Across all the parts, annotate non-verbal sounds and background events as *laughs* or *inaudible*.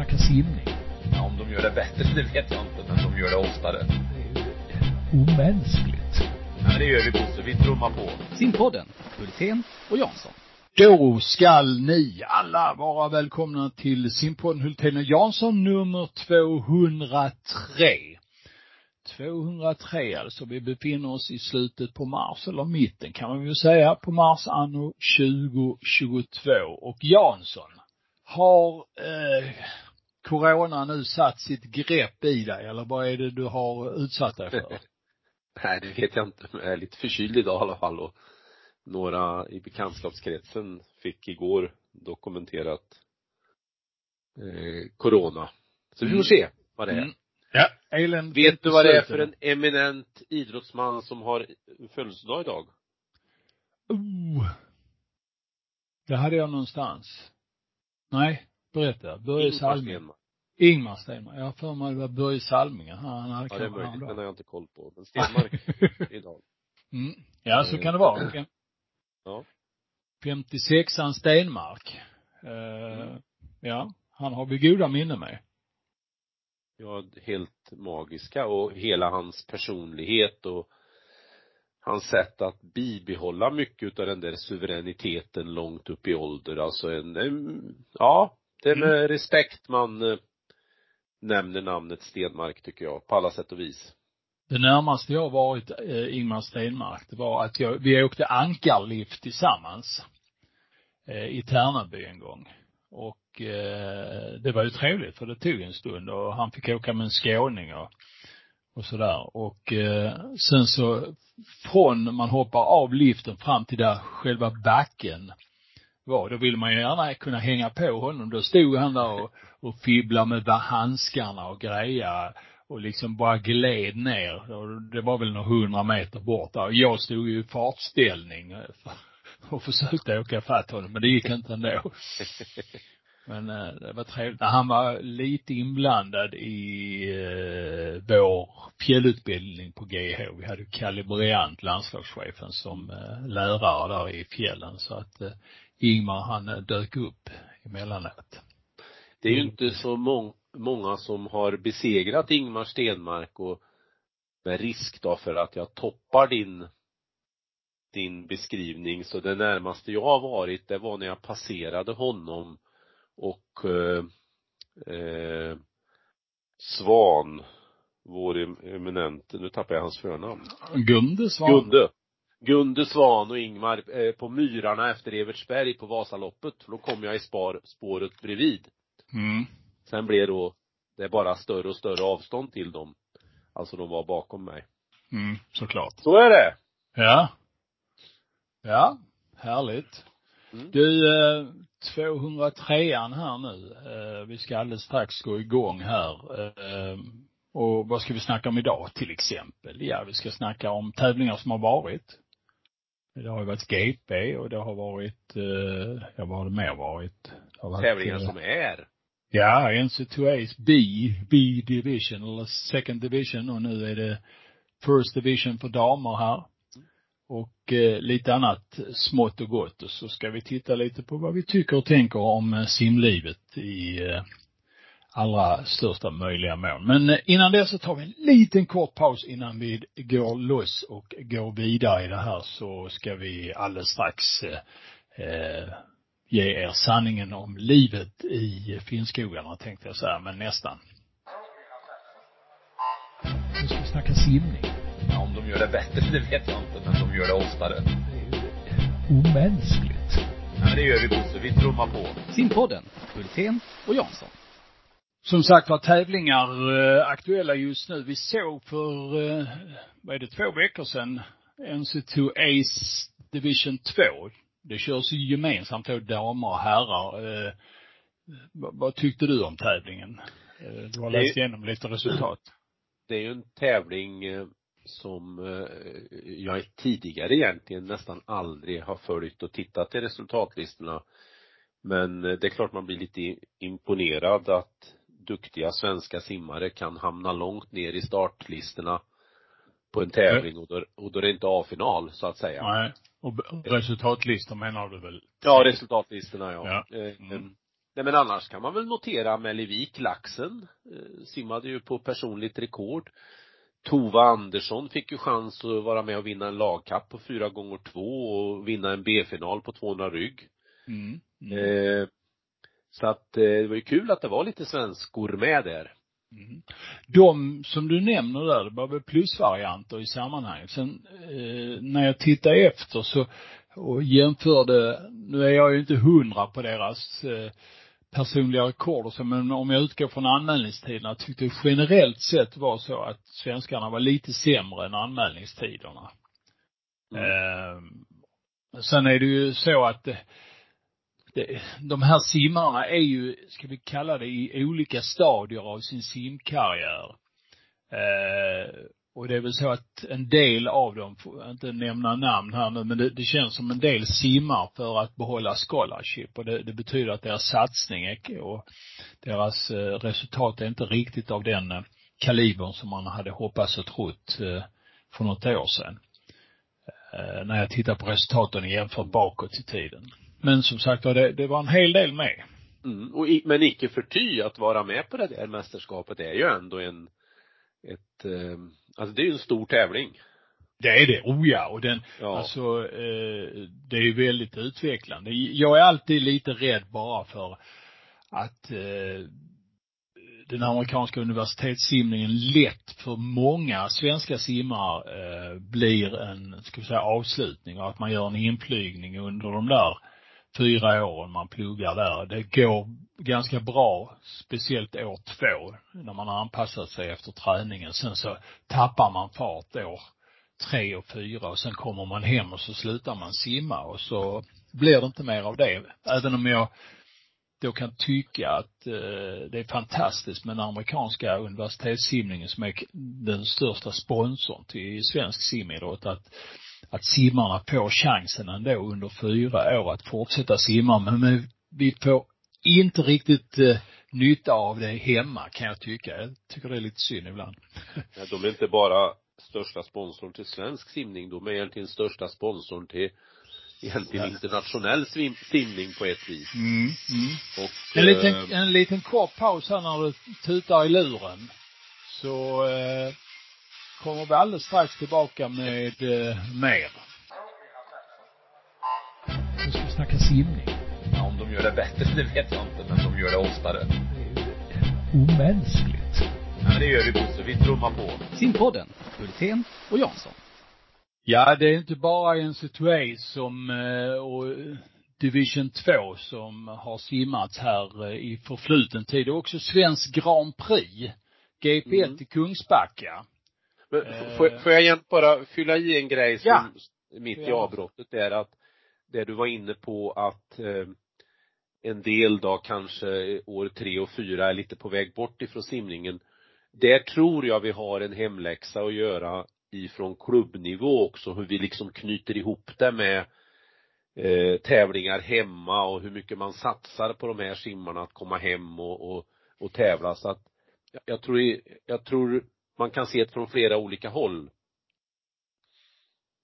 snacka simning. Ja, om de gör det bättre, det vet jag inte, men de gör det oftare. Det är ju omänskligt. Ja, det gör vi Bosse, vi trummar på. Simpodden, Hultén och Jansson. Då skall ni alla vara välkomna till simpodden Hultén och Jansson nummer 203. 203 alltså. Vi befinner oss i slutet på mars, eller mitten kan man väl säga, på mars anno 2022. Och Jansson, har eh, corona nu satt sitt grepp i dig eller vad är det du har utsatt dig för? *laughs* Nej, det vet jag inte. Men jag är lite förkyld idag i alla fall och några i bekantskapskretsen fick igår dokumenterat eh, corona. Så vi får se vad det är. Mm. Ja, Elend Vet du vad det är för en eminent idrottsman som har födelsedag idag? Oh. Det hade jag någonstans. Nej, berätta. Börje Salming. Ingmar Stenmark. Jag har för mig det var Börje Salming. Han hade Ja, det är möjligt, det har jag inte koll på. Men Stenmark *laughs* idag. Mm. Ja, så kan det vara. Ja. 56an Stenmark. Uh, mm. Ja, han har vi goda minnen med. Ja, helt magiska och hela hans personlighet och hans sätt att bibehålla mycket utav den där suveräniteten långt upp i ålder. Alltså en ja, det är med mm. respekt man eh, nämner namnet Stenmark tycker jag, på alla sätt och vis. Det närmaste jag varit eh, Ingmar Stenmark, det var att jag, vi åkte ankarlift tillsammans eh, i Tärnaby en gång. Och eh, det var ju trevligt för det tog en stund och han fick åka med en skåning och, och sådär. Och eh, sen så från man hoppar av liften fram till där själva backen var, då ville man ju gärna kunna hänga på honom. Då stod han där och, och fibblade med handskarna och greja och liksom bara gled ner. Och det var väl några hundra meter bort där. Jag stod ju i fartställning *laughs* och försökte åka fatt honom, men det gick inte ändå. *laughs* Men eh, det var trevligt. Han var lite inblandad i eh, vår fjällutbildning på GH. Vi hade Kalle Briant, landslagschefen, som eh, lärare där i fjällen. Så att eh, Ingmar han eh, dök upp emellanåt. Det är ju inte så mång, många som har besegrat Ingmar Stenmark och med risk då för att jag toppar din din beskrivning så det närmaste jag har varit det var när jag passerade honom och eh, eh, Svan, vår eminente, nu tappar jag hans förnamn. Gunde Svan. Gunde. Gunde Svan och Ingmar eh, på Myrarna efter Evertsberg på Vasaloppet. För då kom jag i spar, spåret bredvid. Mm. Sen blev då det bara större och större avstånd till dem. Alltså de var bakom mig. Mm, såklart. Så är det. Ja. Ja, härligt. Mm. Du, eh, 203an här nu. Eh, vi ska alldeles strax gå igång här. Eh, och vad ska vi snacka om idag till exempel? Ja, vi ska snacka om tävlingar som har varit. Det har ju varit GP och det har varit, eh, ja vad har det mer varit? Det varit tävlingar som är? Ja, NC2A's B, B division eller second division och nu är det first division för damer här och eh, lite annat smått och gott och så ska vi titta lite på vad vi tycker och tänker om eh, simlivet i eh, allra största möjliga mån. Men eh, innan det så tar vi en liten kort paus innan vi går loss och går vidare i det här så ska vi alldeles strax eh, eh ge er sanningen om livet i Finnskogarna tänkte jag säga, men nästan. Nu ska vi snacka simning om de gör det bättre, det vet jag inte, men de gör det oftare. Det är ju omänskligt. Ja, men det gör vi Bosse, vi trummar på. Simpodden, Hultén och Jansson. Som sagt var tävlingar eh, aktuella just nu. Vi såg för, eh, vad är det, två veckor sedan NC2 Ace Division 2. Det körs ju gemensamt då damer och herrar. Eh, vad tyckte du om tävlingen? Eh, du har läst igenom lite resultat. Det är ju en tävling som jag tidigare egentligen nästan aldrig har följt och tittat i resultatlistorna. Men det är klart man blir lite imponerad att duktiga svenska simmare kan hamna långt ner i startlistorna på en tävling och då, och då är det inte A-final så att säga. Nej. Och resultatlistor menar du väl? Ja, resultatlistorna ja. ja. Eh, mm. Nej men annars kan man väl notera Mellivik, laxen, eh, simmade ju på personligt rekord. Tova Andersson fick ju chans att vara med och vinna en lagkapp på fyra gånger två och vinna en B-final på 200 rygg. Mm. Mm. Eh, så att eh, det var ju kul att det var lite svenskor med där. Mm. De som du nämner där, det var väl plusvarianter i sammanhanget. Sen eh, när jag tittade efter så och jämförde, nu är jag ju inte hundra på deras eh, personliga rekord och så, men om jag utgår från anmälningstiderna, tyckte det generellt sett var så att svenskarna var lite sämre än anmälningstiderna. Mm. Eh, sen är det ju så att det, de här simmarna är ju, ska vi kalla det, i olika stadier av sin simkarriär. Eh, och det är väl så att en del av dem, får inte nämna namn här nu, men det, det känns som en del simmar för att behålla scholarship och det, det betyder att deras satsning är, och deras eh, resultat är inte riktigt av den eh, kalibern som man hade hoppats och trott eh, för något år sedan. Eh, när jag tittar på resultaten jämfört bakåt i tiden. Men som sagt var, det, det var en hel del med. Mm, och i, men icke förty att vara med på det där mästerskapet är ju ändå en, ett, eh, alltså det är ju en stor tävling. Det är det, oh ja, och den, ja. alltså, eh, det är ju väldigt utvecklande. Jag är alltid lite rädd bara för att eh, den amerikanska universitetssimningen lätt för många svenska simmare eh, blir en, ska vi säga, avslutning och att man gör en inflygning under de där fyra åren man pluggar där. Det går ganska bra, speciellt år två, när man har anpassat sig efter träningen. Sen så tappar man fart år tre och fyra och sen kommer man hem och så slutar man simma och så blir det inte mer av det. Även om jag då kan tycka att eh, det är fantastiskt med den amerikanska universitetssimningen som är den största sponsorn till svensk simidrott att att simmarna får chansen ändå under fyra år att fortsätta simma. Men, vi får inte riktigt eh, nytta av det hemma kan jag tycka. Jag tycker det är lite synd ibland. *laughs* Ja, de är inte bara största sponsorn till svensk simning, de är egentligen största sponsorn till egentligen internationell sim, simning på ett vis. Mm, mm. Och, en liten, eh, en liten kort paus här när du tutar i luren. Så eh, kommer vi alldeles strax tillbaka med eh, mer. Nu ska vi snacka simning. Ja, om de gör det bättre, det vet jag inte, men de gör det oftare. Det är omänskligt. Ja, men det gör vi Bosse, vi trummar på. Simpodden, Hultén och Jansson. Ja, det är inte bara NC2A som, eh, och Division 2 som har simmats här eh, i förfluten tid. Det är också Svensk Grand Prix. GP1 mm. i Kungsbacka. Men får, eh. får jag igen bara fylla i en grej som, ja. mitt i avbrottet är att det du var inne på att eh, en del då kanske år tre och fyra är lite på väg bort ifrån simningen. Där tror jag vi har en hemläxa att göra ifrån klubbnivå också, hur vi liksom knyter ihop det med eh, tävlingar hemma och hur mycket man satsar på de här simmarna att komma hem och, och, och tävla så att jag tror, jag tror man kan se det från flera olika håll.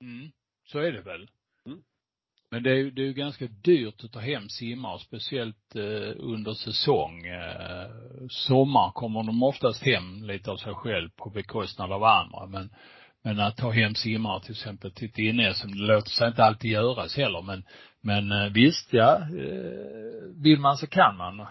Mm, så är det väl. Mm. Men det är ju, det är ju ganska dyrt att ta hem simmare, speciellt eh, under säsong. Eh, sommar kommer de oftast hem lite av sig själv på bekostnad av andra, men men att ta hem simmare till exempel till ett inne-SM, det låter sig inte alltid göras heller, men, men eh, visst, ja, eh, vill man så kan man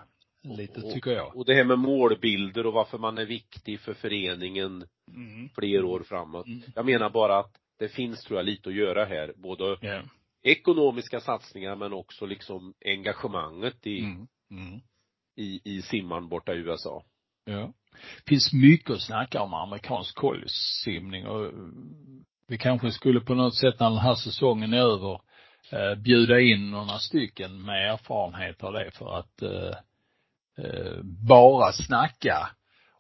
lite, tycker jag. Och det här med målbilder och varför man är viktig för föreningen mm. fler år framåt. Mm. Jag menar bara att det finns, tror jag, lite att göra här, både yeah. ekonomiska satsningar men också liksom engagemanget i, mm. mm. i, i simman borta i USA. Ja. Finns mycket att snacka om amerikansk collegesimning och vi kanske skulle på något sätt när den här säsongen är över eh, bjuda in några stycken med erfarenhet av det för att eh, Eh, Eh, bara snacka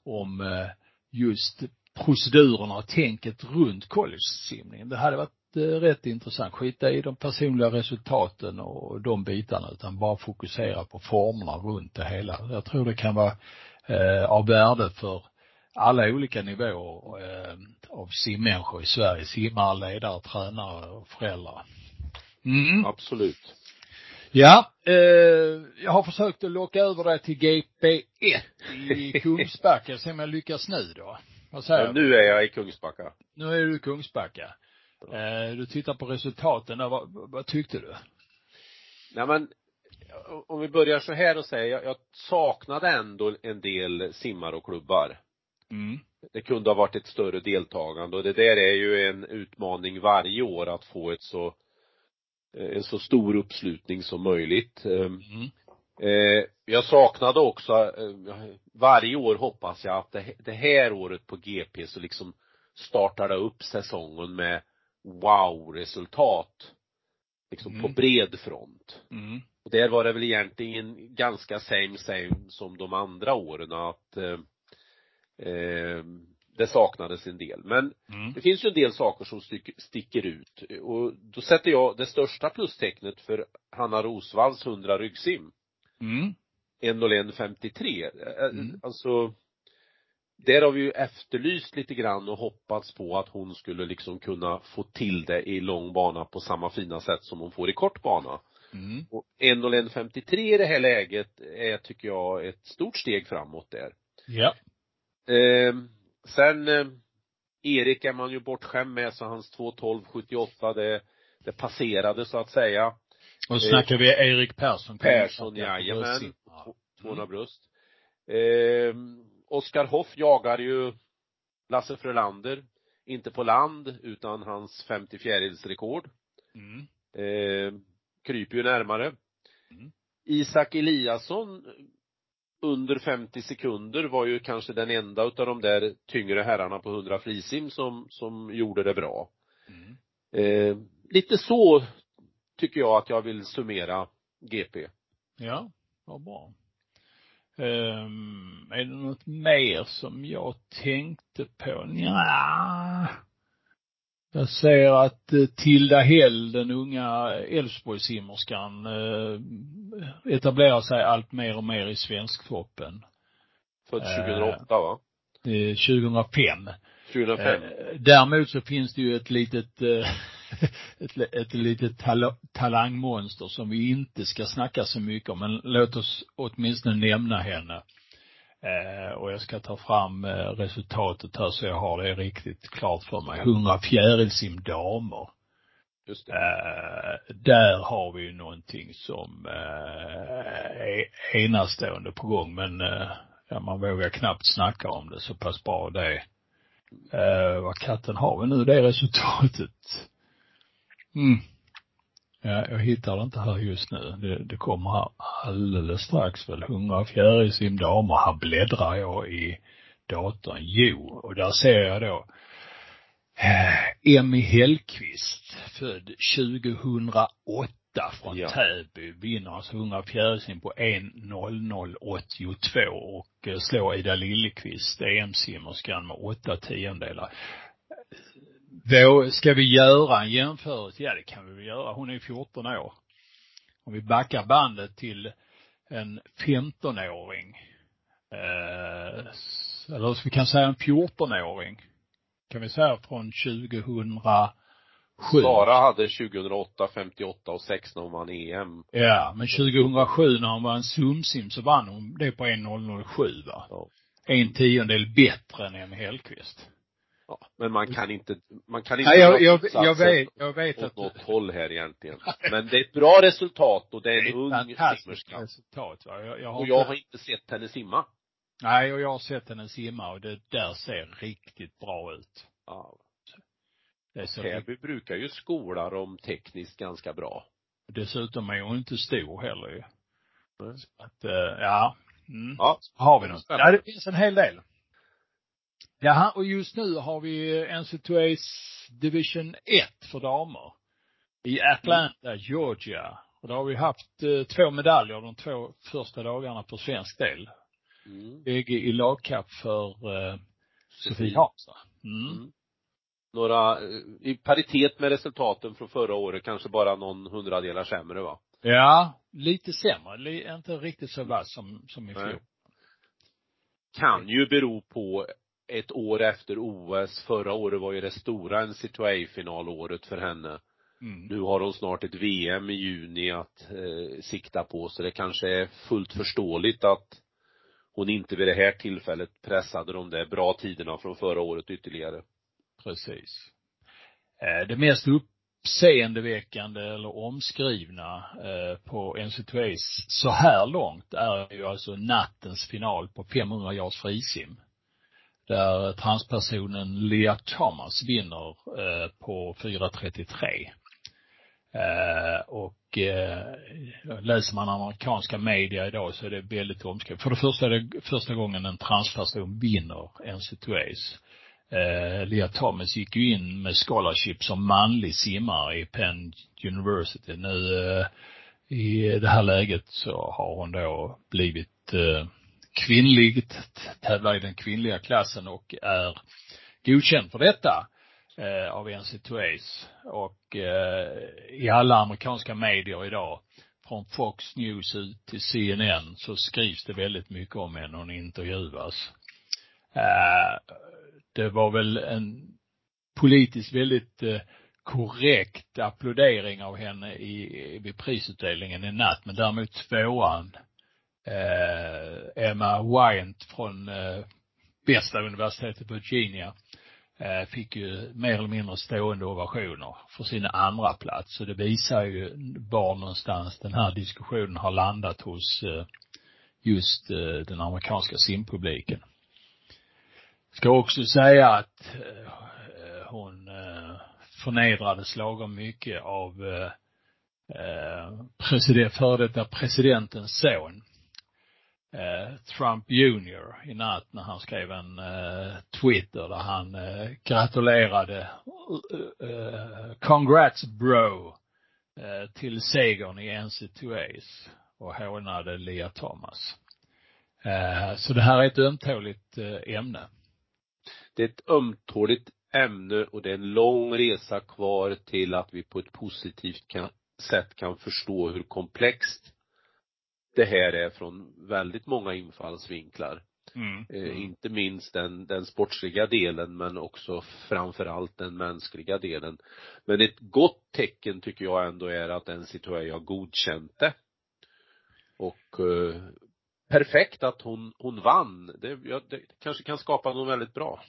om eh, just procedurerna och tänket runt collegesimningen. Det hade varit eh, rätt intressant. Skita i de personliga resultaten och de bitarna utan bara fokusera på formerna runt det hela. Jag tror det kan vara av värde för alla olika nivåer av simmänniskor i Sverige. Simmare, ledare, tränare och föräldrar. Mm. Absolut. Ja, eh, jag har försökt att locka över dig till GP1 i *laughs* Kungsbacka, se om jag lyckas nu då. Vad säger Ja, nu är jag i Kungsbacka. Nu är du i Kungsbacka. Eh, du tittar på resultaten där, vad, vad tyckte du? Nej men, om vi börjar så här och säger, jag, jag saknade ändå en del simmar och klubbar. Mm. Det kunde ha varit ett större deltagande och det där är ju en utmaning varje år att få ett så, en så stor uppslutning som möjligt. Ehm, Mm. Eh, jag saknade också, eh, varje år hoppas jag att det, här året på GP så liksom startar det upp säsongen med wow-resultat. Liksom Mm. på bred front. Mm. Och där var det väl egentligen ganska same same som de andra åren att eh, eh, det saknades en del. Men Mm. det finns ju en del saker som stick, sticker ut och då sätter jag det största plustecknet för Hanna Rosvalls 100 ryggsim. Mm. 1.01.53. Eh, Mm. Alltså, där har vi ju efterlyst lite grann och hoppats på att hon skulle liksom kunna få till det i lång bana på samma fina sätt som hon får i kort bana. Mm. Och 1.01.53 i det här läget är, tycker jag, ett stort steg framåt där. Ja. Eh, sen, eh, Erik är man ju bortskämd med, så hans 2.12.78 det, det passerade så att säga. Och snackar vi Erik Persson. Persson, jajamän. 200 bröst. Eh, Oskar Hoff jagar ju Lasse Frölander, inte på land, utan hans 54 rekord Mm. eh, kryper ju närmare. Mm. Isak Eliasson under 50 sekunder var ju kanske den enda utav de där tyngre herrarna på 100 frisim som, som gjorde det bra. Mm. Eh, lite så tycker jag att jag vill summera GP. Ja, vad bra. Um, är det något mer som jag tänkte på? Ja. Jag ser att eh, Tilda Häll, den unga Älvsborgssimmerskan, eh, etablerar sig allt mer och mer i Svensktoppen. Född Eh. 2008 va? Eh, 2005. 2005. Eh, Däremot så finns det ju ett litet, *laughs* ett, ett litet tal talangmonster som vi inte ska snacka så mycket om, men låt oss åtminstone nämna henne. Eh, och jag ska ta fram eh, resultatet här så jag har det riktigt klart för mig. 100 fjärilsim damer. Just det. Eh, där har vi ju någonting som är enastående på gång, men ja, man vågar knappt snacka om det, så pass bra det är. Vad katten har vi nu det resultatet? Mm. Ja, jag hittar det inte här just nu. Det, det kommer här alldeles strax väl. 100 fjärilsim damer. Här bläddrar jag i datorn. Jo, och där ser jag då eh, Emmy Hellqvist, född 2008 från Ja. Täby, vinner alltså 100 fjärilsim på 1.0082 och eh, slår Ida Liljeqvist, EM-simmerskan, med åtta tiondelar. Vå, ska vi göra en jämförelse? Ja, det kan vi väl göra. Hon är 14 år. Om vi backar bandet till en 15-åring, eh, eller vi kan säga en 14-åring, kan vi säga från 2007. Sara hade 2008 58 och 6 när hon vann EM. Ja, men 2007 när hon var en sumsim så vann hon det på 1.007 va? Ja. En tiondel bättre än Emmy Hellqvist. Ja, men man kan inte, man kan inte Nej, jag, jag, jag vet, jag vet åt att något håll här egentligen. *laughs* Men det är ett bra resultat och det är det en är ung simmerska. resultat va? Jag, jag har Och jag inte- har inte sett henne simma. Nej, och jag har sett henne simma och det där ser riktigt bra ut. Ja. Det så Täby brukar ju skola dem tekniskt ganska bra. Dessutom är hon inte stor heller ju. Nej. Så att, eh, ja. Mm. Ja. Har vi något? Spännande. Ja, det finns en hel del. Jaha, och just nu har vi NCAAs Division 1 för damer. I Atlanta, Georgia. Och då har vi haft eh, två medaljer de två första dagarna på svensk del. Mm. Bägge i lagkapp för eh, Sofie Hansa. Mm. Mm. Några, eh, i paritet med resultaten från förra året, kanske bara någon hundradelar sämre va? Ja, lite sämre. Inte riktigt så vass som, som i Nej. fjol. Kan ju bero på ett år efter OS. Förra året var ju det stora NCAA-finalåret för henne. Mm. Nu har hon snart ett VM i juni att eh, sikta på så det kanske är fullt förståeligt att hon inte vid det här tillfället pressade de där bra tiderna från förra året ytterligare. Precis. Eh, det mest uppseendeväckande eller omskrivna eh, på NC2As så här långt är ju alltså nattens final på 500 yards frisim. Där transpersonen Leah Thomas vinner eh, på 4.33. Eh, och eh, läser man amerikanska media idag så är det väldigt omskrivet. För det första är det första gången en transperson vinner NC2As eh, Leah Thomas gick ju in med scholarship som manlig simmare i Penn University. Nu eh, i det här läget så har hon då blivit eh, kvinnligt, tävlar i den kvinnliga klassen och är godkänd för detta eh, av NC2As. Och eh, i alla amerikanska medier idag, från Fox News ut till CNN, så skrivs det väldigt mycket om henne. Hon intervjuas. Eh, det var väl en politiskt väldigt eh, korrekt applådering av henne i, vid prisutdelningen i natt, men däremot tvåan, eh, Emma Wyant från eh, bästa universitetet Virginia, eh, fick ju mer eller mindre stående ovationer för sin andra plats. Så det visar ju var någonstans den här diskussionen har landat hos eh, just eh, den amerikanska simpubliken. Ska också säga att eh, hon eh, förnedrades lagom mycket av eh, eh, president, före detta presidentens son. Eh, Trump Jr. i natt när han skrev en eh, Twitter där han eh, gratulerade Congrats bro till segern i NC2As och hånade Lia Thomas. Så det här är ett ömtåligt ämne. Det är ett ömtåligt ämne och det är en lång resa kvar till att vi på ett positivt kan, sätt kan förstå hur komplext det här är från väldigt många infallsvinklar. Mm. Eh, inte minst den, den sportsliga delen men också framförallt den mänskliga delen. Men ett gott tecken tycker jag ändå är att NCAA har godkänt det. Och eh, perfekt att hon, hon vann. Det, ja, det kanske kan skapa något väldigt bra.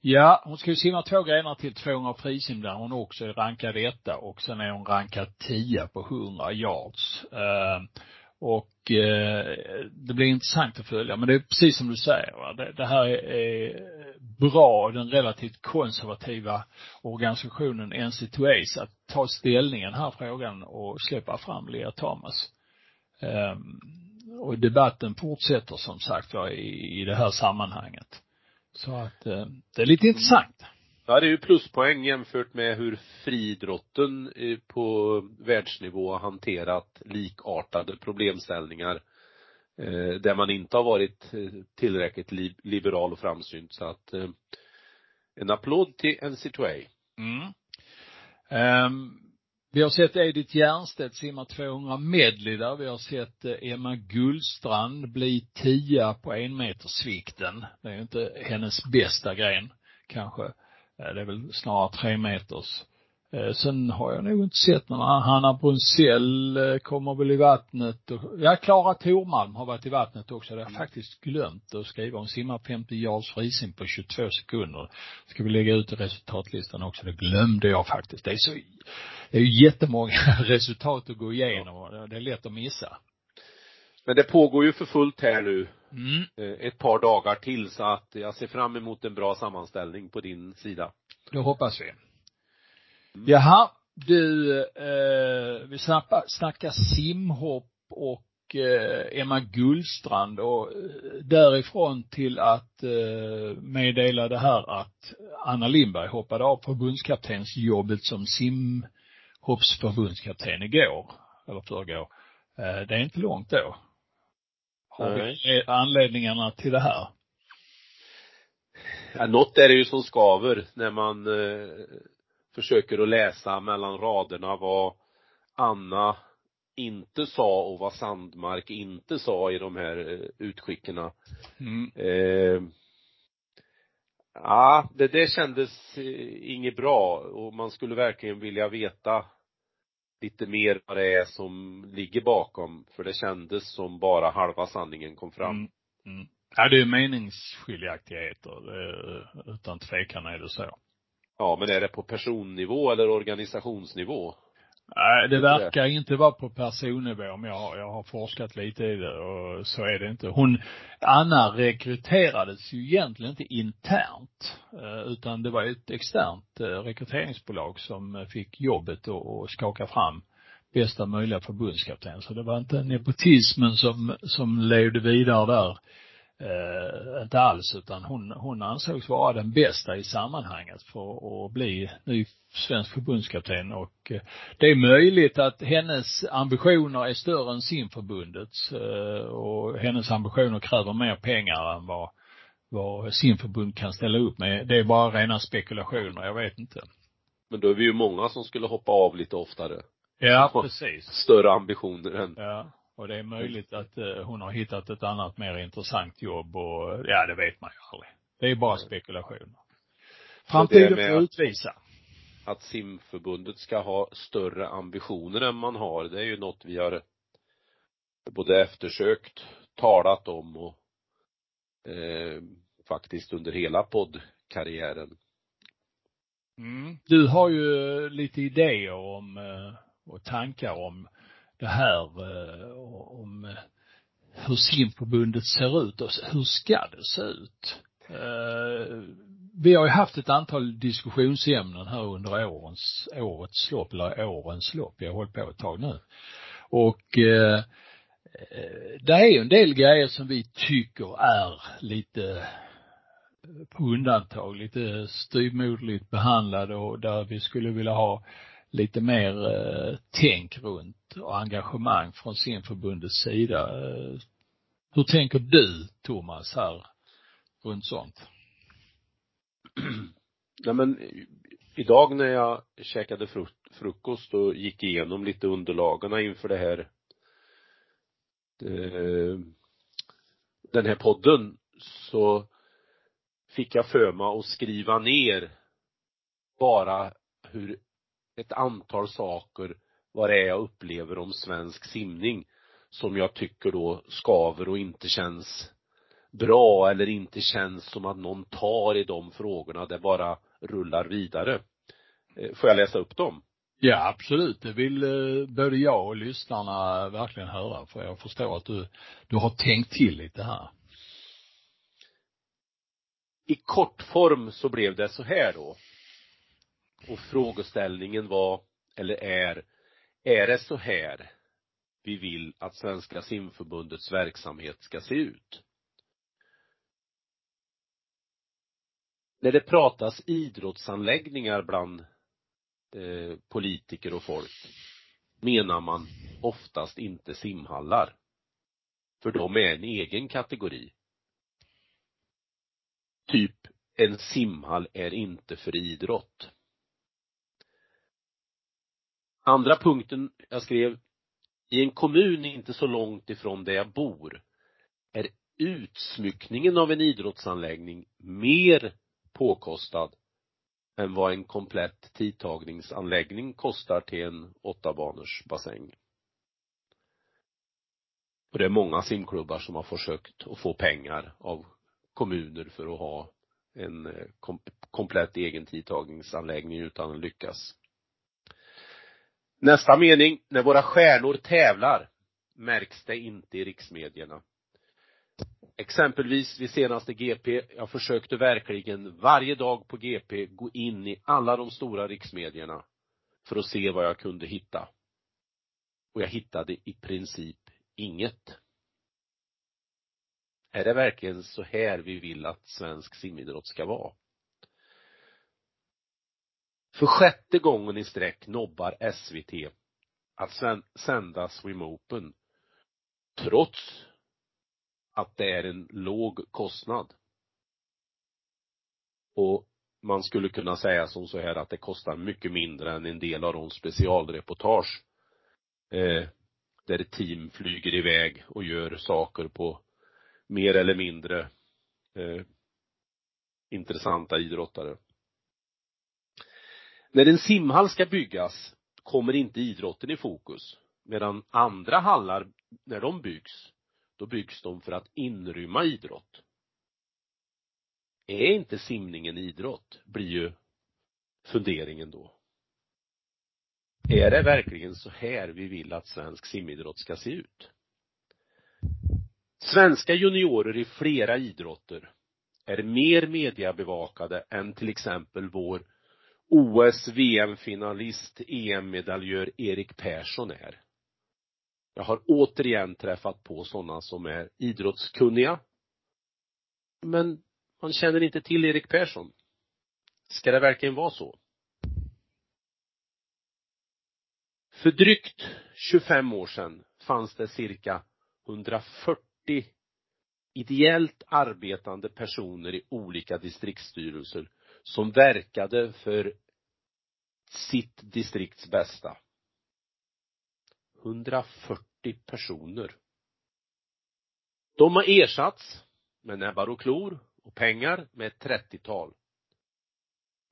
Ja, hon ska ju simma två grenar till 200 frisim där hon också är rankad etta och sen är hon rankad 10 på 100 yards. Uh, och eh, det blir intressant att följa. Men det är precis som du säger, va? Det, det här är, bra, den relativt konservativa organisationen NC2As att ta ställning i den här frågan och släppa fram Lea Thomas. Um, och debatten fortsätter som sagt var i, i det här sammanhanget. Så att eh, det är lite intressant. Ja, det är ju pluspoäng jämfört med hur friidrotten på världsnivå har hanterat likartade problemställningar eh, där man inte har varit eh, tillräckligt liberal och framsynt så att eh, en applåd till NC2A. Mm. Um, vi har sett Edith Järnstedt simma 200 medley där. Vi har sett Emma Gullstrand bli tia på enmetersvikten. Det är ju inte hennes bästa gren, kanske. Eh, det är väl snarare tre meters. Eh, sen har jag nog inte sett några. Hanna Brunzell kommer väl i vattnet och, ja, Klara Tormalm har varit i vattnet också. Det har jag faktiskt glömt att skriva. Hon simmar 50 yards frisim på 22 sekunder. Ska vi lägga ut i resultatlistan också. Det glömde jag faktiskt. Det är så det är ju jättemånga *laughs* resultat att gå igenom det är lätt att missa. Men det pågår ju för fullt här nu. Mm. Eh, ett par dagar till så att jag ser fram emot en bra sammanställning på din sida. Det hoppas vi. Mm. Jaha, du, eh, vi snackar, snackar simhopp och eh, Emma Gullstrand och eh, därifrån till att meddela det här att Anna Lindberg hoppade av förbundskaptensjobbet som sim hoppsförbundskapten igår, eller förrgår. Det är inte långt då. Har vi anledningarna till det här? Ja, något är det ju som skaver när man eh, försöker att läsa mellan raderna vad Anna inte sa och vad Sandmark inte sa i de här eh, utskicken. Mm. Eh, Ja, det, det kändes eh, inget bra och man skulle verkligen vilja veta lite mer vad det är som ligger bakom, för det kändes som bara halva sanningen kom fram. Mm. Mm. Ja, det är meningsskiljaktigheter, utan tvekan är det så. Ja, men är det på personnivå eller organisationsnivå? Nej, det verkar inte vara på personnivå, men jag har, jag har forskat lite i det och så är det inte. Hon, Anna rekryterades ju egentligen inte internt, eh, utan det var ett externt eh, rekryteringsbolag som fick jobbet att skaka fram bästa möjliga förbundskapten. Så det var inte nepotismen som, som levde vidare där eh, inte alls utan hon, hon ansågs vara den bästa i sammanhanget för att bli ny svensk förbundskapten och eh, det är möjligt att hennes ambitioner är större än simförbundets eh, och hennes ambitioner kräver mer pengar än vad, vad simförbund kan ställa upp med. Det är bara rena spekulationer, jag vet inte. Men då är vi ju många som skulle hoppa av lite oftare. Ja, precis. Större ambitioner än Ja. Och det är möjligt att eh, hon har hittat ett annat mer intressant jobb och, ja det vet man ju aldrig. Det är bara spekulationer. Framtiden får utvisa. Att simförbundet ska ha större ambitioner än man har, det är ju något vi har både eftersökt, talat om och eh, faktiskt under hela poddkarriären. Mm. Du har ju lite idéer om eh, och tankar om det här eh, om eh, hur simförbundet ser ut och hur ska det se ut? Eh, vi har ju haft ett antal diskussionsämnen här under årens, årets lopp, eller årens lopp, jag har hållit på ett tag nu. Och eh, det är ju en del grejer som vi tycker är lite på undantag, lite styvmoderligt behandlade och där vi skulle vilja ha lite mer eh, tänk runt och engagemang från simförbundets sida. Eh, hur tänker du, Thomas, här runt sånt? *clears throat* Nej men idag när jag käkade frukost och gick igenom lite underlagarna inför det här eh, den här podden så fick jag för mig att skriva ner bara hur ett antal saker vad det är jag upplever om svensk simning som jag tycker då skaver och inte känns bra eller inte känns som att någon tar i de frågorna, det bara rullar vidare. Eh, får jag läsa upp dem? Ja, absolut. Det vill eh, både jag och lyssnarna verkligen höra, för jag förstår att du, du har tänkt till lite här. I kortform så blev det så här då. Och frågeställningen var, eller är, är det så här vi vill att Svenska simförbundets verksamhet ska se ut? När det pratas idrottsanläggningar bland eh, politiker och folk menar man oftast inte simhallar. För de är en egen kategori. Typ, en simhall är inte för idrott. Andra punkten jag skrev, i en kommun inte så långt ifrån där jag bor är utsmyckningen av en idrottsanläggning mer påkostad än vad en komplett tidtagningsanläggning kostar till en åttabaners bassäng. Och det är många simklubbar som har försökt att få pengar av kommuner för att ha en eh, komplett egen tidtagningsanläggning utan att lyckas. Nästa mening, när våra stjärnor tävlar märks det inte i riksmedierna. Exempelvis vid senaste GP, jag försökte verkligen varje dag på GP gå in i alla de stora riksmedierna för att se vad jag kunde hitta. Och jag hittade i princip inget. Är det verkligen så här vi vill att svensk simidrott ska vara? För sjätte gången i sträck nobbar SVT att sända Swim Open trots att det är en låg kostnad. Och man skulle kunna säga som så här att det kostar mycket mindre än en del av de specialreportage eh, där team flyger iväg och gör saker på mer eller mindre eh, intressanta idrottare. När en simhall ska byggas kommer inte idrotten i fokus. Medan andra hallar, när de byggs, då byggs de för att inrymma idrott. Är inte simningen idrott? Blir ju funderingen då. Är det verkligen så här vi vill att svensk simidrott ska se ut? Svenska juniorer i flera idrotter är mer mediabevakade än till exempel vår OS, VM-finalist, EM-medaljör Erik Persson är. Jag har återigen träffat på sådana som är idrottskunniga. Men man känner inte till Erik Persson. Ska det verkligen vara så? För drygt 25 år sedan fanns det cirka 140 ideellt arbetande personer i olika distriktsstyrelser som verkade för sitt distrikts bästa. 140 personer. De har ersatts med näbbar och klor och pengar med ett 30-tal.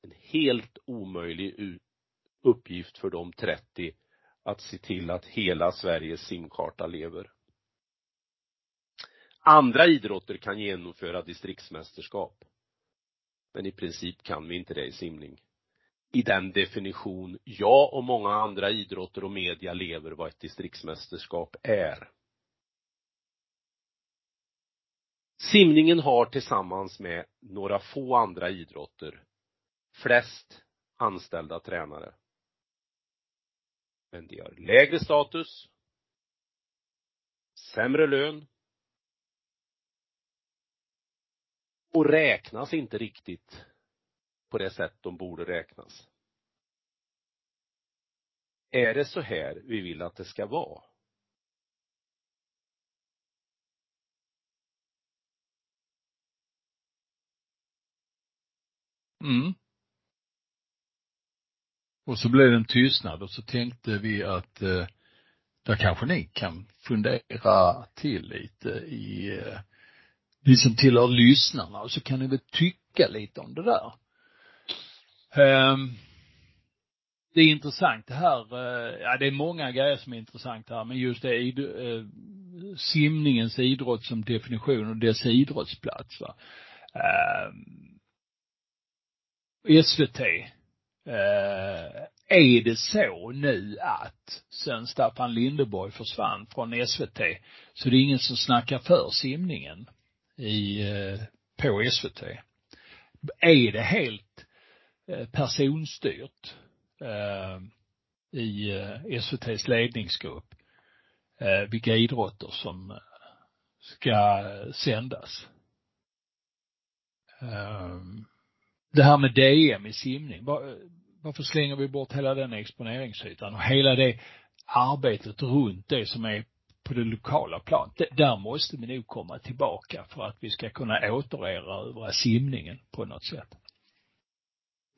En helt omöjlig uppgift för de 30 att se till att hela Sveriges simkarta lever. Andra idrotter kan genomföra distriktsmästerskap. Men i princip kan vi inte det i simning. I den definition jag och många andra idrotter och media lever vad ett distriktsmästerskap är. Simningen har tillsammans med några få andra idrotter flest anställda tränare. Men de har lägre status, sämre lön och räknas inte riktigt på det sätt de borde räknas. Är det så här vi vill att det ska vara? Mm. Och så blev det en tystnad och så tänkte vi att eh, där kanske ni kan fundera till lite i, eh, ni som tillhör lyssnarna och så kan ni väl tycka lite om det där. Ehm, det är intressant det här, eh, ja det är många grejer som är intressant här, men just det eh, simningens idrott som definition och dess idrottsplats va. Ehm, SVT eh, är det så nu att sen Staffan Lindeborg försvann från SVT så det är ingen som snackar för simningen i, på SVT? Är det helt Eh, personstyrt eh, i eh, SVTs ledningsgrupp vilka idrotter som ska sändas? Ehm, det här med DM i simning, varför slänger vi bort hela den exponeringsytan och hela det arbetet runt det som är på det lokala planet. Där måste vi nog komma tillbaka för att vi ska kunna återerövra simningen på något sätt.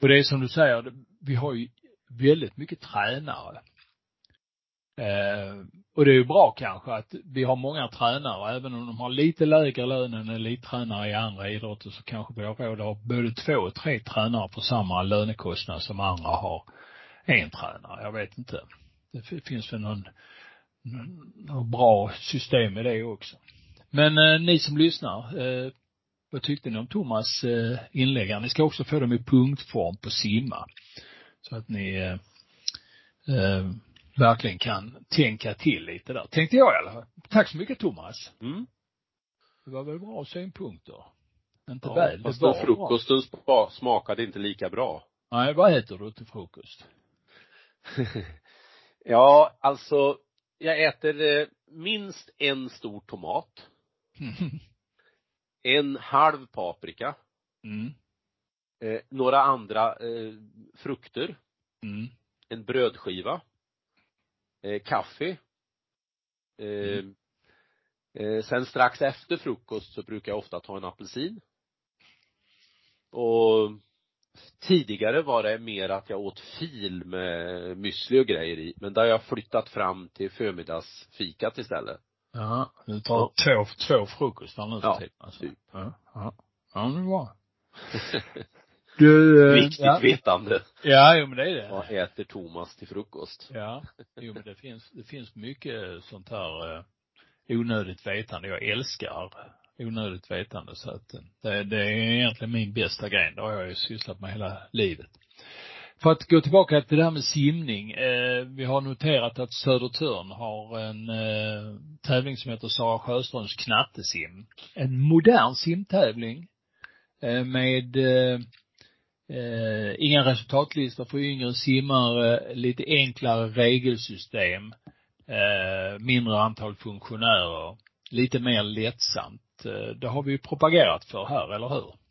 Och det är som du säger, vi har ju väldigt mycket tränare Eh, och det är ju bra kanske att vi har många tränare, även om de har lite lägre lön än elittränare i andra idrotter så kanske vi har råd att ha både två och tre tränare på samma lönekostnad som andra har en tränare. Jag vet inte. Det finns väl någon, någon bra system i det också. Men eh, ni som lyssnar, eh, vad tyckte ni om Thomas eh, inlägg? Ni ska också få dem i punktform på simma. Så att ni eh, eh, verkligen kan tänka till lite där. Tänkte jag i alla fall. Tack så mycket Thomas. Mm. Det var väl bra synpunkter. Inte ja, väl, fast det var frukosten bra. smakade inte lika bra. Nej, vad äter du till frukost? *laughs* ja, alltså, jag äter eh, minst en stor tomat. *laughs* en halv paprika. Mm. Eh, några andra eh, frukter. Mm. En brödskiva eh, kaffe. Eh, mm. eh, sen strax efter frukost så brukar jag ofta ta en apelsin. Och tidigare var det mer att jag åt fil med müsli och grejer i, men det har jag flyttat fram till förmiddagsfikat istället. Ja, du tar ja. två, två frukostar nu för ja, tiden alltså. typ. Ja, ja. Ja, det är bra. *laughs* Du, eh, Viktigt ja. vetande. Ja, jo men det är det. Vad äter Thomas till frukost? Ja, jo men det finns, det finns mycket sånt här eh, onödigt vetande. Jag älskar onödigt vetande så att eh, det, det är egentligen min bästa grej. Det har jag ju sysslat med hela livet. För att gå tillbaka till det här med simning. Eh, vi har noterat att Södertörn har en eh, tävling som heter Sara Sjöströms knattesim. En modern simtävling eh, med eh, eh inga resultatlistor för yngre simmare, lite enklare regelsystem, eh, mindre antal funktionärer, lite mer lättsamt. Eh, det har vi ju propagerat för här, eller hur?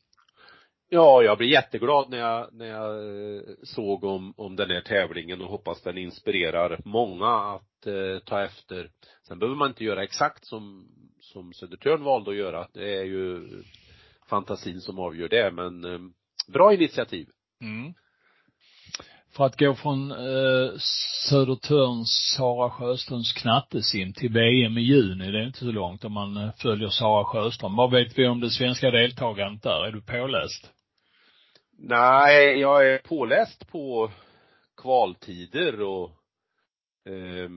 Ja, jag blir jätteglad när jag, när jag eh, såg om, om den här tävlingen och hoppas den inspirerar många att eh, ta efter. Sen behöver man inte göra exakt som, som Södertörn valde att göra. Det är ju fantasin som avgör det, men eh, bra initiativ. Mm. För att gå från eh, Södertörns Sara Sjöströms knattesim till VM i juni, det är inte så långt om man eh, följer Sara Sjöström. Vad vet vi om det svenska deltagandet där? Är du påläst? Nej, jag är påläst på kvaltider och eh,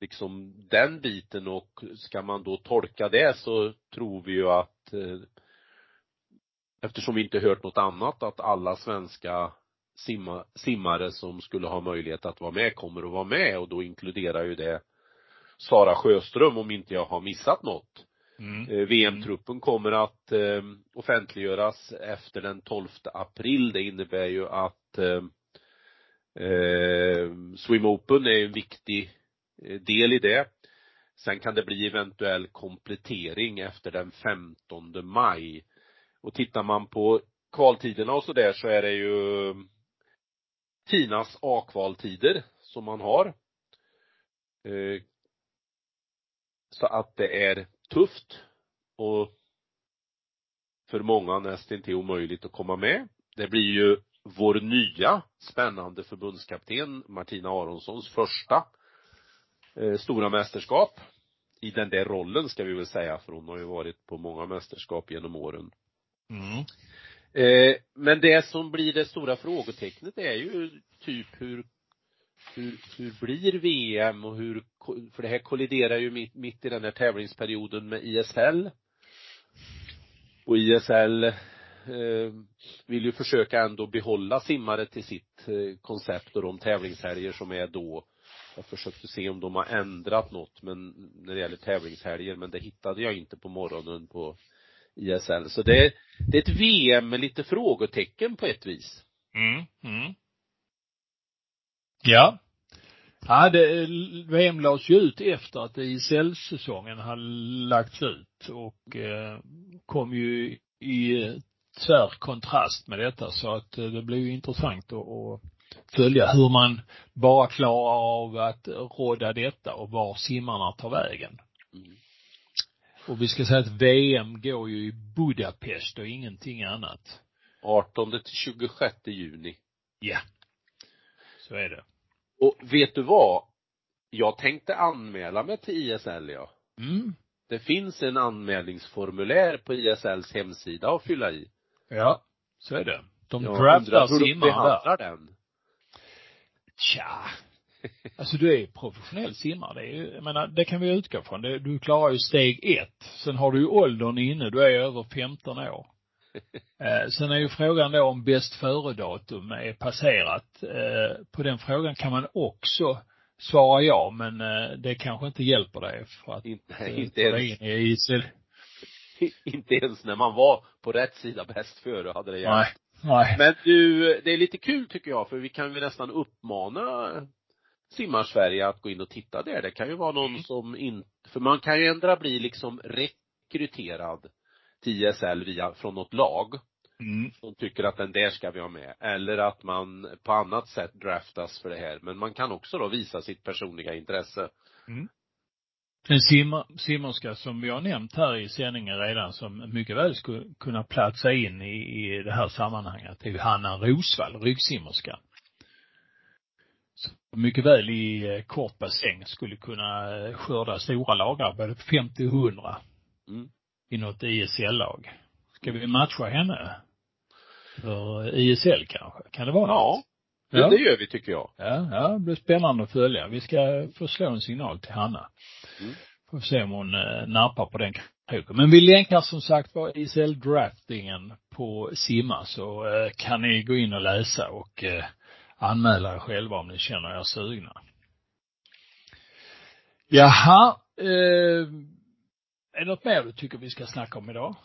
liksom den biten och ska man då tolka det så tror vi ju att eh, eftersom vi inte hört något annat att alla svenska simma, simmare som skulle ha möjlighet att vara med kommer att vara med och då inkluderar ju det Sara Sjöström om inte jag har missat något. Mm. Eh, VM-truppen kommer att eh, offentliggöras efter den 12 april. Det innebär ju att eh, Swim Open är en viktig eh, del i det. Sen kan det bli eventuell komplettering efter den 15 maj. Och tittar man på kvaltiderna och sådär så är det ju Tinas A-kvaltider som man har. Eh, så att det är tufft och för många nästintill omöjligt att komma med. Det blir ju vår nya spännande förbundskapten Martina Aronssons första eh, stora mästerskap i den där rollen ska vi väl säga för hon har ju varit på många mästerskap genom åren. Mm. Eh, men det som blir det stora frågetecknet är ju typ hur hur, hur blir VM och hur, för det här kolliderar ju mitt, mitt i den här tävlingsperioden med ISL. Och ISL eh, vill ju försöka ändå behålla simmare till sitt eh, koncept och de tävlingshelger som är då. Jag försökte se om de har ändrat något men när det gäller tävlingshelger men det hittade jag inte på morgonen på ISL. Så det, det är ett VM med lite frågetecken på ett vis. Mm. Mm. Ja. Ja, det, VM lades ju ut efter att ISL-säsongen hade lagts ut och eh, kom ju i tvär kontrast med detta så att eh, det blir ju intressant att, att följa hur man bara klarar av att råda detta och var simmarna tar vägen. Mm. Och vi ska säga att VM går ju i Budapest och ingenting annat. 18 till 26 juni. Ja. Så är det. Och vet du vad? Jag tänkte anmäla mig till ISL ja. Mm. Det finns en anmälningsformulär på ISLs hemsida att fylla i. Ja. Så är det. De Jag draftar simmare där. den. Tja. Alltså du är professionell simmare. Det är ju, jag menar, det kan vi utgå från. Du klarar ju steg ett. Sen har du ju åldern inne. Du är över 15 år. Eh, sen är ju frågan då om bäst före-datum är passerat. Eh, på den frågan kan man också svara ja, men eh, det kanske inte hjälper dig för att *laughs* Inte, eh, inte dig ens, in i ISL. *laughs* inte ens när man var på rätt sida bäst före hade det hjälpt. Nej. Nej. Men du, det är lite kul tycker jag för vi kan ju nästan uppmana Simmarsverige att gå in och titta där. Det kan ju vara någon Mm. som inte, för man kan ju ändra bli liksom rekryterad till ISL via, från något lag. Mm. som tycker att den där ska vi ha med. Eller att man på annat sätt draftas för det här. Men man kan också då visa sitt personliga intresse. En simma, simmerska som vi har nämnt här i sändningen redan som mycket väl skulle kunna platsa in i, i det här sammanhanget det är ju Hanna Rosvall, ryggsimmerska. Som mycket väl i eh, kort bassäng skulle kunna eh, skörda stora lagrar, både på 50 och 100 Mm. I något ISL-lag. Ska vi matcha henne? för ISL kanske? Kan det vara Ja. Det, Ja. det gör vi tycker jag. Ja, ja, det blir spännande att följa. Vi ska få slå en signal till Hanna. Mm. Får se om hon eh, nappar på den kroken. Men vi länkar som sagt var ISL-draftingen på Simma så eh, kan ni gå in och läsa och eh, anmäla er själva om ni känner er sugna. Jaha, eh, är det något mer du tycker vi ska snacka om idag?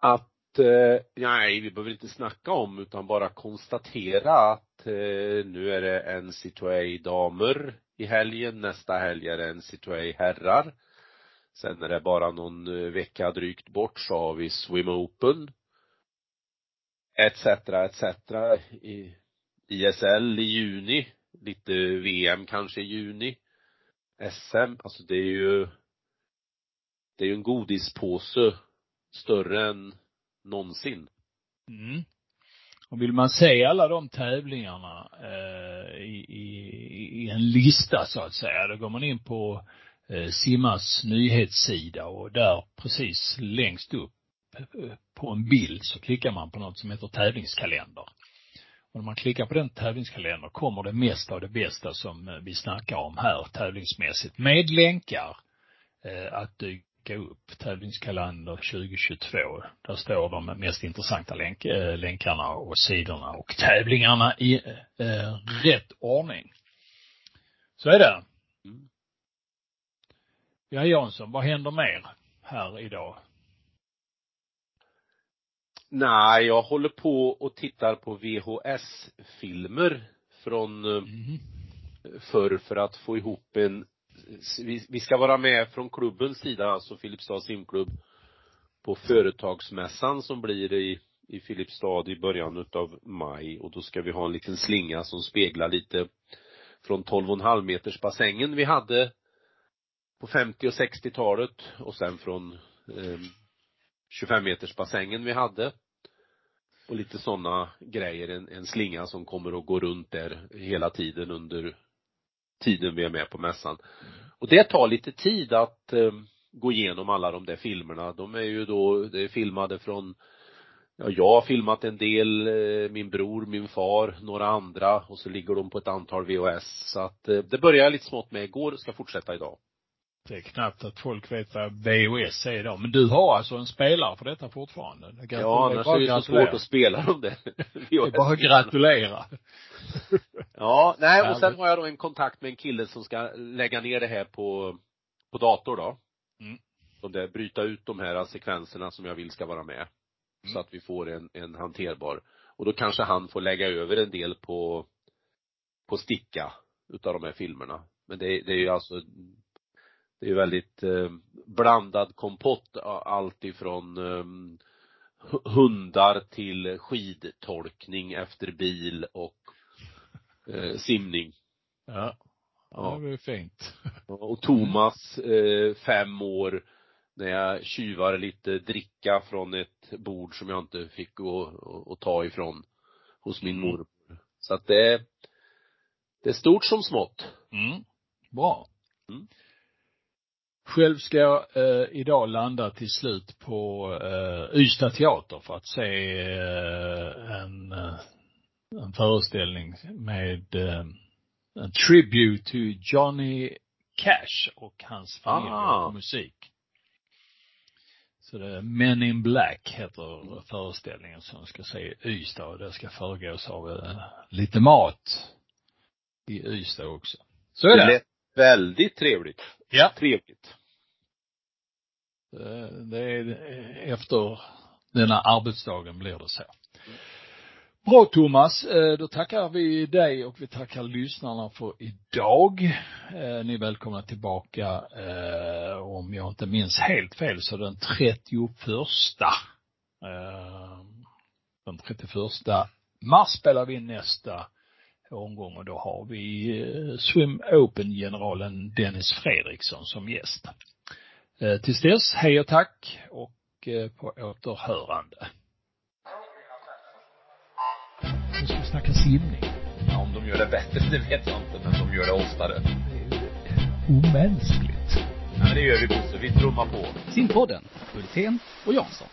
Att, eh, nej, vi behöver inte snacka om utan bara konstatera att eh, nu är det en Citroën damer i helgen, nästa helg är det en Citroën herrar. Sen är det bara någon eh, vecka drygt bort så har vi Swim Open. Etc, etc. I ISL i juni. Lite VM kanske i juni. SM, alltså det är ju det är ju en godispåse större än någonsin. Mm. Och vill man se alla de tävlingarna eh, i, i, i en lista så att säga, då går man in på eh, Simmas nyhetssida och där precis längst upp eh, på en bild så klickar man på något som heter tävlingskalender. Och när man klickar på den tävlingskalendern kommer det mesta av det bästa som eh, vi snackar om här tävlingsmässigt med länkar eh, att dyka upp. Tävlingskalender 2022. Där står de mest intressanta länk, eh, länkarna och sidorna och tävlingarna i eh, rätt ordning. Så är det. Mm. Ja, Jansson, vad händer mer här idag? Nej, jag håller på och tittar på VHS-filmer från Mm. förr för att få ihop en vi, vi ska vara med från klubbens sida, alltså Filipstad simklubb på företagsmässan som blir i, i Filipstad i början utav maj och då ska vi ha en liten slinga som speglar lite från 12,5 meters bassängen vi hade på 50 och 60-talet och sen från eh, 25 meters bassängen vi hade och lite sådana grejer, en, en slinga som kommer att gå runt där hela tiden under tiden vi är med på mässan. Och det tar lite tid att eh, gå igenom alla de där filmerna. De är ju då, det är filmade från Ja, jag har filmat en del, eh, min bror, min far, några andra och så ligger de på ett antal VHS. Så att eh, det började jag lite smått med igår och ska fortsätta idag. Det är knappt att folk vet vad VOS är idag. Men du har alltså en spelare för detta fortfarande? Det Ja, det annars är det så svårt att spela dem där. *laughs* Det är bara att gratulera. Ja, nej och sen har jag då en kontakt med en kille som ska lägga ner det här på, på dator då. Mm. Och det, bryta ut de här sekvenserna som jag vill ska vara med. Så Mm. att vi får en, en hanterbar. Och då kanske han får lägga över en del på, på sticka utav de här filmerna. Men det, det är ju alltså, det är ju väldigt eh, blandad kompott, allt ifrån eh, hu- hundar till skidtolkning efter bil och eh, simning. Ja. Ja, det är fint. *laughs* Och Thomas, eh, fem år, när jag tjuvar lite dricka från ett bord som jag inte fick gå och, ta ifrån hos min Mm. mormor. Så att det, det är stort som smått. Mm. Bra. Mm. Själv ska jag eh, idag landa till slut på eh, Ystad teater för att se eh, en, eh, en föreställning med eh, en tribute to Johnny Cash och hans familj Ah. och musik. Så det är Men in Black heter föreställningen som ska se i Ystad och det ska föregås av eh, lite mat i Ystad också. Så är Det det. lät väldigt trevligt. Ja. Trevligt. Eh, Det är efter denna arbetsdagen blir det så. Bra Thomas, Eh, då tackar vi dig och vi tackar lyssnarna för idag. Eh, Ni är välkomna tillbaka, om jag inte minns helt fel, så den 31 eh, den 31 mars spelar vi in nästa omgång och då har vi eh, Swim Open-generalen Dennis Fredriksson som gäst. Eh, Tills dess, hej och tack och eh, på återhörande. Nu ska vi snacka simning. Ja, om de gör det bättre, *laughs* det vet jag inte, men de gör det oftare. Det är omänskligt. Ja, men det gör vi Bosse, vi trummar på. Simpodden, Hultén och Jansson.